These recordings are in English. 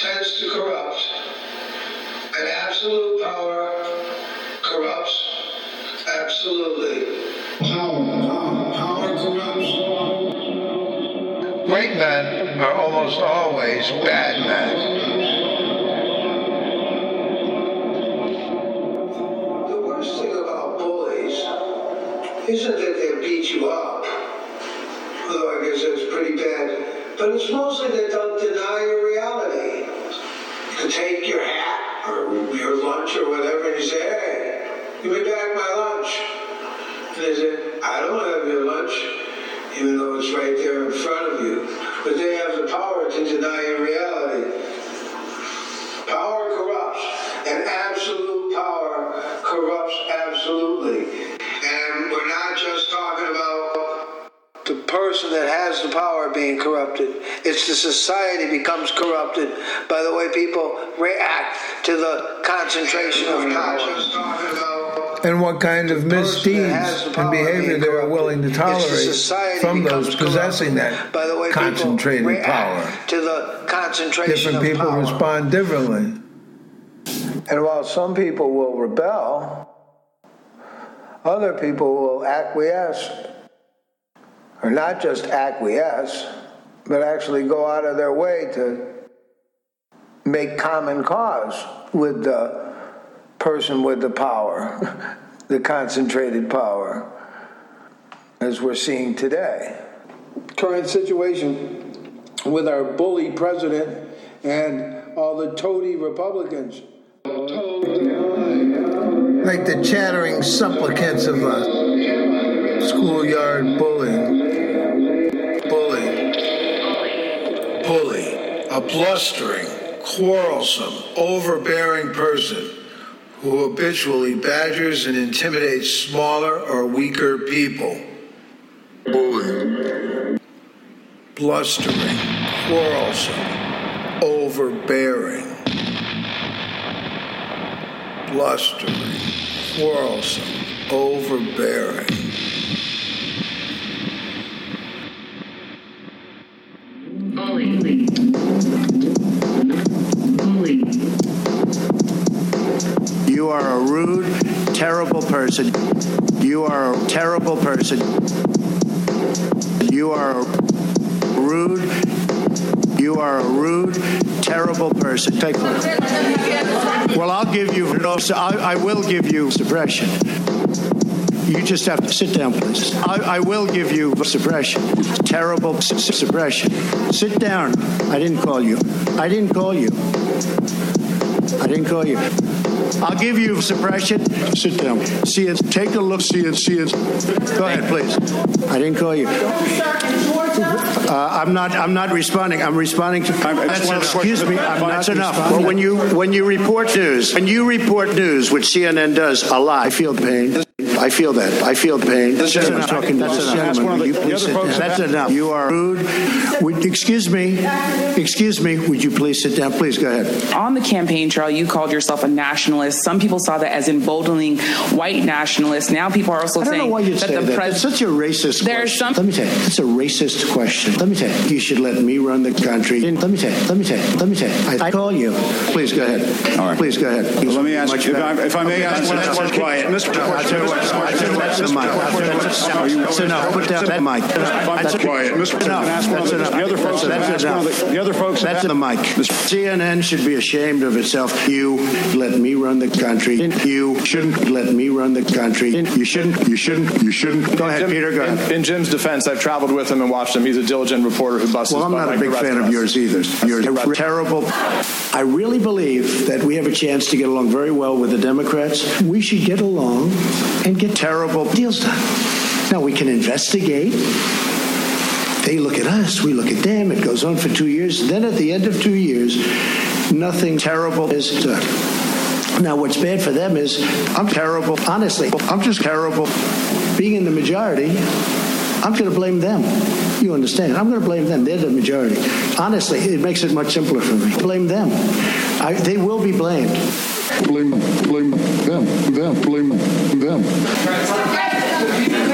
tends to corrupt, and absolute power corrupts absolutely. Power, power, power corrupts. Great men are almost always bad men. The worst thing about bullies isn't that they beat you up, although I guess that's pretty bad, but it's mostly that they'll deny your reality. Take your hat or your lunch or whatever, and you say, hey, give me back my lunch. And they say, I don't have your lunch, even though it's right there in front of you. But they have the power to deny person that has the power being corrupted. It's the society becomes corrupted by the way people react to the concentration of power. and what kind of misdeeds and behavior they are willing to tolerate from those possessing that by the way concentrated power. to the concentration Different of people power. respond differently. And while some people will rebel, other people will acquiesce, or not just acquiesce, but actually go out of their way to make common cause with the person with the power, the concentrated power, as we're seeing today. Current situation with our bully president and all the toady Republicans. Like the chattering supplicants of a schoolyard bully. Bully. A blustering, quarrelsome, overbearing person who habitually badgers and intimidates smaller or weaker people. Bully. Blustering, quarrelsome, overbearing blustering, quarrelsome, overbearing. Person. You are a terrible person. You are rude. You are a rude, terrible person. Take one. Well, I'll give you. No, I, I will give you suppression. You just have to sit down, please. I, I will give you suppression. Terrible su- suppression. Sit down. I didn't call you. I didn't call you. I didn't call you. I'll give you suppression. Sit down. See it. Take a look. See it. See it. Go ahead, please. I didn't call you. Uh, I'm not. I'm not responding. I'm responding to. That's, excuse me. I'm not That's enough. Well, when you when you report news, when you report news, which CNN does a lot, I feel pain. I feel that. I feel the pain. That's enough. Talking to this gentleman. Will you please sit down? That's enough. You are rude. Would, excuse me. Excuse me. Would you please sit down? Please go ahead. On the campaign trail, you called yourself a nationalist. Some people saw that as emboldening white nationalists. Now people are also I don't know saying why you that say the that. pres- That's such a racist There's question. some- Let me tell you, it's a racist question. Let me tell you, you should let me run the country. Let me tell you, let me tell you, let me tell you. I, I call you. Please go ahead. All right. Please go ahead. Let me ask, Much if. I, if I may ask one That's question. quiet. Mr. I'll that's enough. Mic. That's quiet. The- other folks That's enough. the- the other folks That's the mic. CNN should be ashamed of itself. You let me run the country. You shouldn't let me run the country. You shouldn't. You shouldn't. You shouldn't. Go ahead, Jim- Peter. Go ahead. In, in Jim's defense, I've traveled with him and watched him. He's a diligent reporter who busts Well, I'm not a big fan of yours either. You're terrible. I really believe that we have a chance to get along very well with the Democrats. We should get along and get terrible deals done. Now, we can investigate. They look at us, we look at them. It goes on for two years. Then at the end of two years, nothing terrible is done. Now, what's bad for them is I'm terrible. Honestly, I'm just terrible. Being in the majority, I'm going to blame them. You understand? I'm going to blame them. They're the majority. Honestly, it makes it much simpler for me. Blame them. I, they will be blamed. Blame, blame them, them, blame them. them.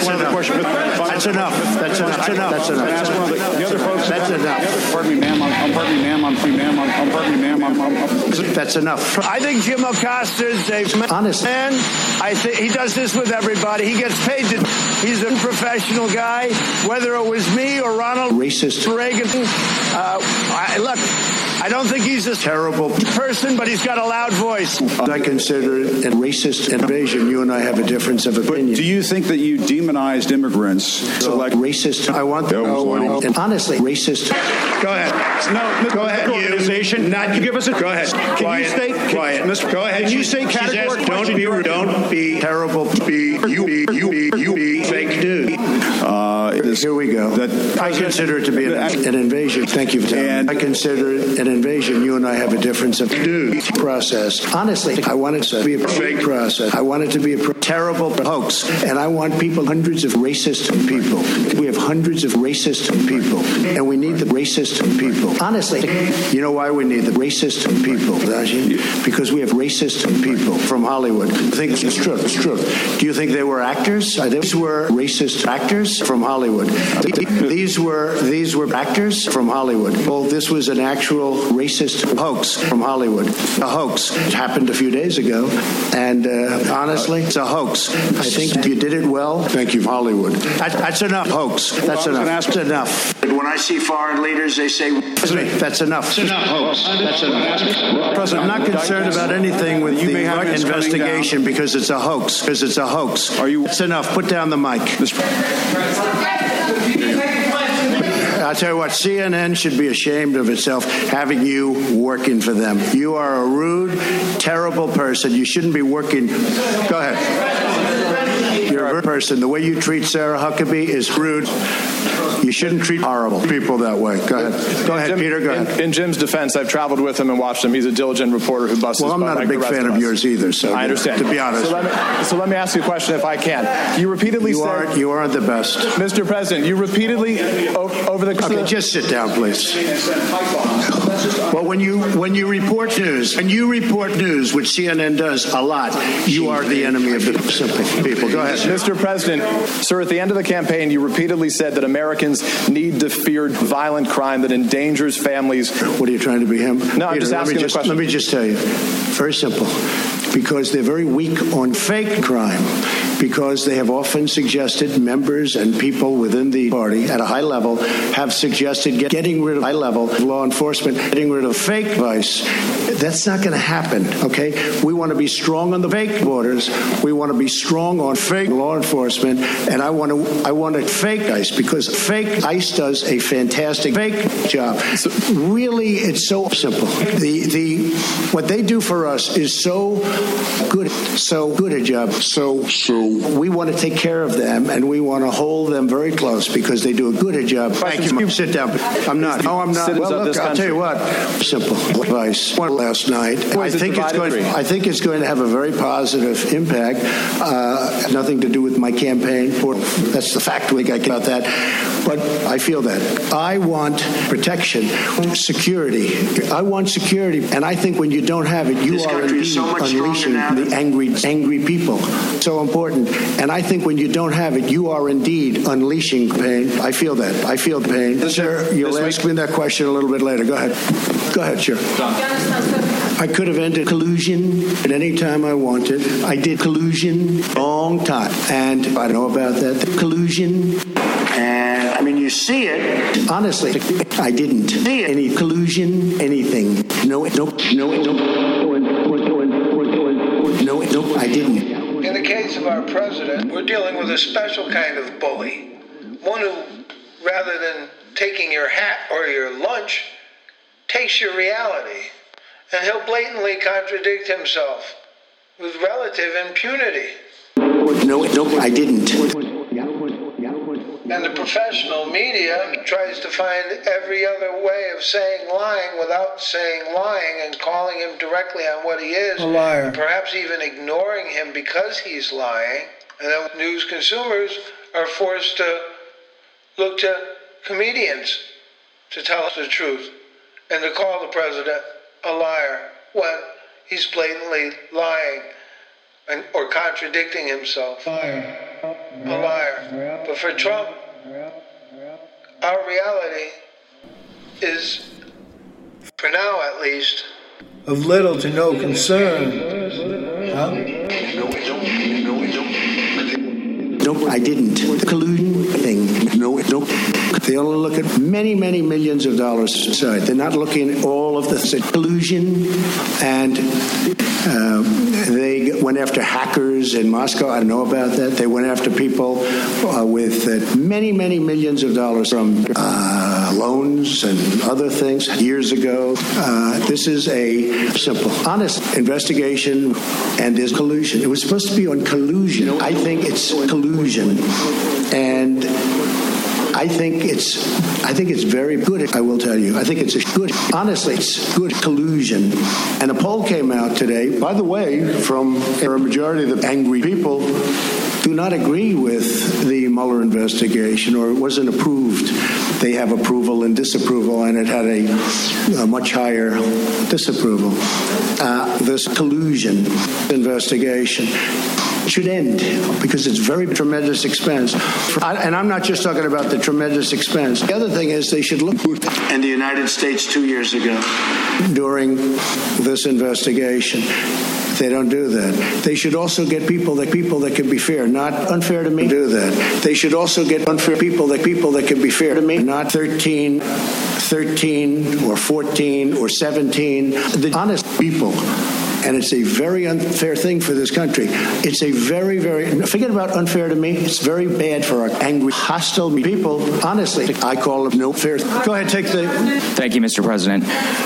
I'm- That's That's enough. That's enough. That's enough. That's enough. That's enough. Ask one of the, the other folks. That's enough. Pardon me, ma'am. I'm, I'm pardon me, ma'am. I'm free, ma'am. I'm, I'm pardon me, ma'am. I'm, I'm, I'm, That's enough. I think Jim Acosta is a Honest. man. I think he does this with everybody. He gets paid to. He's a professional guy. Whether it was me or Ronald Racist. Reagan, uh, I, look. I don't think he's a Terrible. person, but he's got a loud voice. I consider it a racist invasion. You and I have a difference of opinion. do you think that you demonized immigrants? Select racist. I want to know. And honestly, racist. Go ahead. No, Go ahead. You. Organization. Not you. Give us a. Go ahead. Can Quiet. you state? Can, Quiet. Mr. Go ahead. Can you say She's categorically? Don't be. Don't be Terrible. Be you. Be you. Be you. Be fake news. Here we go. That- I consider it to be an, an invasion. Thank you for telling And-. I consider it an invasion. You and I have a difference of process. Honestly, I want it to be a fake process. I want it to be a terrible hoax. And I want people, hundreds of racist people. We have hundreds of racist people. And we need the racist people. Honestly, you know why we need the racist people? Because we have racist people from Hollywood. I think it's true. It's true. Do you think they were actors? These were racist actors from Hollywood. These were these were actors from Hollywood. Well, this was an actual racist hoax from Hollywood. A hoax. It happened a few days ago, and uh, honestly, it's a hoax. I think you did it well. Thank you, Hollywood. That, that's enough. Hoax. That's I enough. ask- That's enough. When I see foreign leaders, they say, That's enough. That's enough. Hoax. That's enough. President, I'm not concerned about anything with You the may have Rudd this coming investigation because it's a hoax. Because it's a hoax. Are you- That's enough. Put down the mic. I'll tell you what, CNN should be ashamed of itself having you working for them. You are a rude, terrible person. You shouldn't be working. Go ahead. You're a person. The way you treat Sarah Huckabee is rude. You shouldn't treat horrible people that way. Go ahead. Go ahead, Jim- Peter. Go in, ahead. in Jim's defense, I've traveled with him and watched him. He's a diligent reporter who busts Well, I'm not a big fan of us. yours either. So I understand. To be honest, So let, me, so let me ask you a question, if I can. You repeatedly you said, aren't you aren't the best. Mr. President, you repeatedly over the Okay, just sit down, please. Well, when you when you report news, when you report news, which CNN does a lot, you are the enemy of the simple people. Go ahead. Mr. President, sir, at the end of the campaign, you repeatedly said that Americans need to fear violent crime that endangers families. What are you trying to be him? No, I'm just asking the question. Let me just tell you, very simple. Because they're very weak on fake crime. Because they have often suggested members and people within the party at a high level have suggested get, getting rid of high level law enforcement, getting rid of fake vice. That's not going to happen. Okay, we want to be strong on the fake borders. We want to be strong on fake law enforcement, and I want to I want to fake ICE because fake ICE does a fantastic fake job. really, it's so simple. The the what they do for us is so good, so good a job. So so we want to take care of them, and we want to hold them very close because they do a good a job. Thank you. Sit down. I'm not. No, I'm not. Well, look, I'll tell you what. Simple advice. One last night. I think it's going. I think it's going to have a very positive impact. Uh, nothing to do with my campaign. That's the fact. We got about that. But I feel that I want protection, security. I want security, and I think when you don't have it, you This are indeed so much unleashing the angry, angry people. So important. And I think when you don't have it, you are indeed unleashing pain. I feel that. I feel the pain. Sir, you'll this ask me that question a little bit later. Go ahead. Go ahead, sure. I could have ended collusion at any time I wanted. I did collusion long time, and I know about that collusion. And I mean, you see it. Honestly, I didn't see it. any collusion, anything. No, no, no, no, no, no, no, I didn't. In the case of our president, we're dealing with a special kind of bully. One who, rather than taking your hat or your lunch, takes your reality. And he'll blatantly contradict himself with relative impunity. No, no, I didn't. And the professional media tries to find every other way of saying lying without saying lying and calling him directly on what he is. A liar. And perhaps even ignoring him because he's lying. And then news consumers are forced to look to comedians to tell us the truth and to call the president a liar when he's blatantly lying. and, or contradicting himself. Liar. A liar. But for Trump, our reality is, for now at least, of little to no concern. Huh? Nope, I didn't. The collusion thing. No, nope. They only look at many, many millions of dollars. So they're not looking at all of the collusion, and uh, they went after hackers in Moscow. I don't know about that. They went after people uh, with uh, many, many millions of dollars from uh, loans and other things years ago. Uh, this is a simple, honest investigation, and there's collusion. It was supposed to be on collusion. I think it's collusion, and I think it's I think it's very good. I will tell you. I think it's a good honestly it's good collusion. And a poll came out today, by the way, from a majority of the angry people do not agree with the Mueller investigation or it wasn't approved. They have approval and disapproval, and it had a, a much higher disapproval. Uh, this collusion investigation should end because it's very tremendous expense. And I'm not just talking about the tremendous expense. The other thing is they should look. And the United States two years ago during this investigation. They don't do that. They should also get people that people that can be fair, not unfair to me. Do that. They should also get unfair people that people that can be fair to me, not 13, 13 or 14 or 17. The honest people and it's a very unfair thing for this country. It's a very, very, forget about unfair to me, it's very bad for our angry, hostile people. Honestly, I call it no fair. Go ahead, take the. Thank you, Mr. President.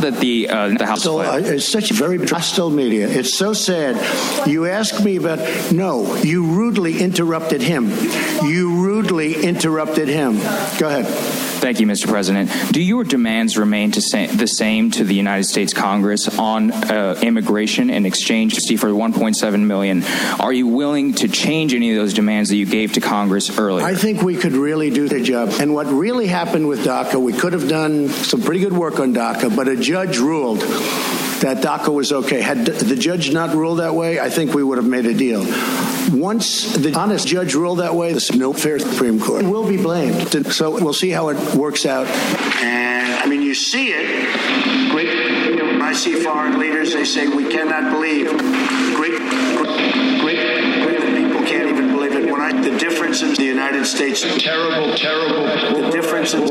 That the, uh, the House. So, uh, it's such a very hostile media. It's so sad. You ask me about, no, you rudely interrupted him. You rudely interrupted him. Go ahead. Thank you, Mr. President. Do your demands remain the same to the United States Congress on uh, immigration in exchange for 1.7 million? Are you willing to change any of those demands that you gave to Congress earlier? I think we could really do the job. And what really happened with DACA, we could have done some pretty good work on DACA, but a judge ruled that DACA was okay. Had the judge not ruled that way, I think we would have made a deal. Once the honest judge ruled that way, there's no fair Supreme Court will be blamed. So we'll see how it works out. And I mean, you see it. Great. I see foreign leaders. They say we cannot believe. Great. Great. Great. People can't even believe it. When I the difference in the United States, terrible, terrible. The difference is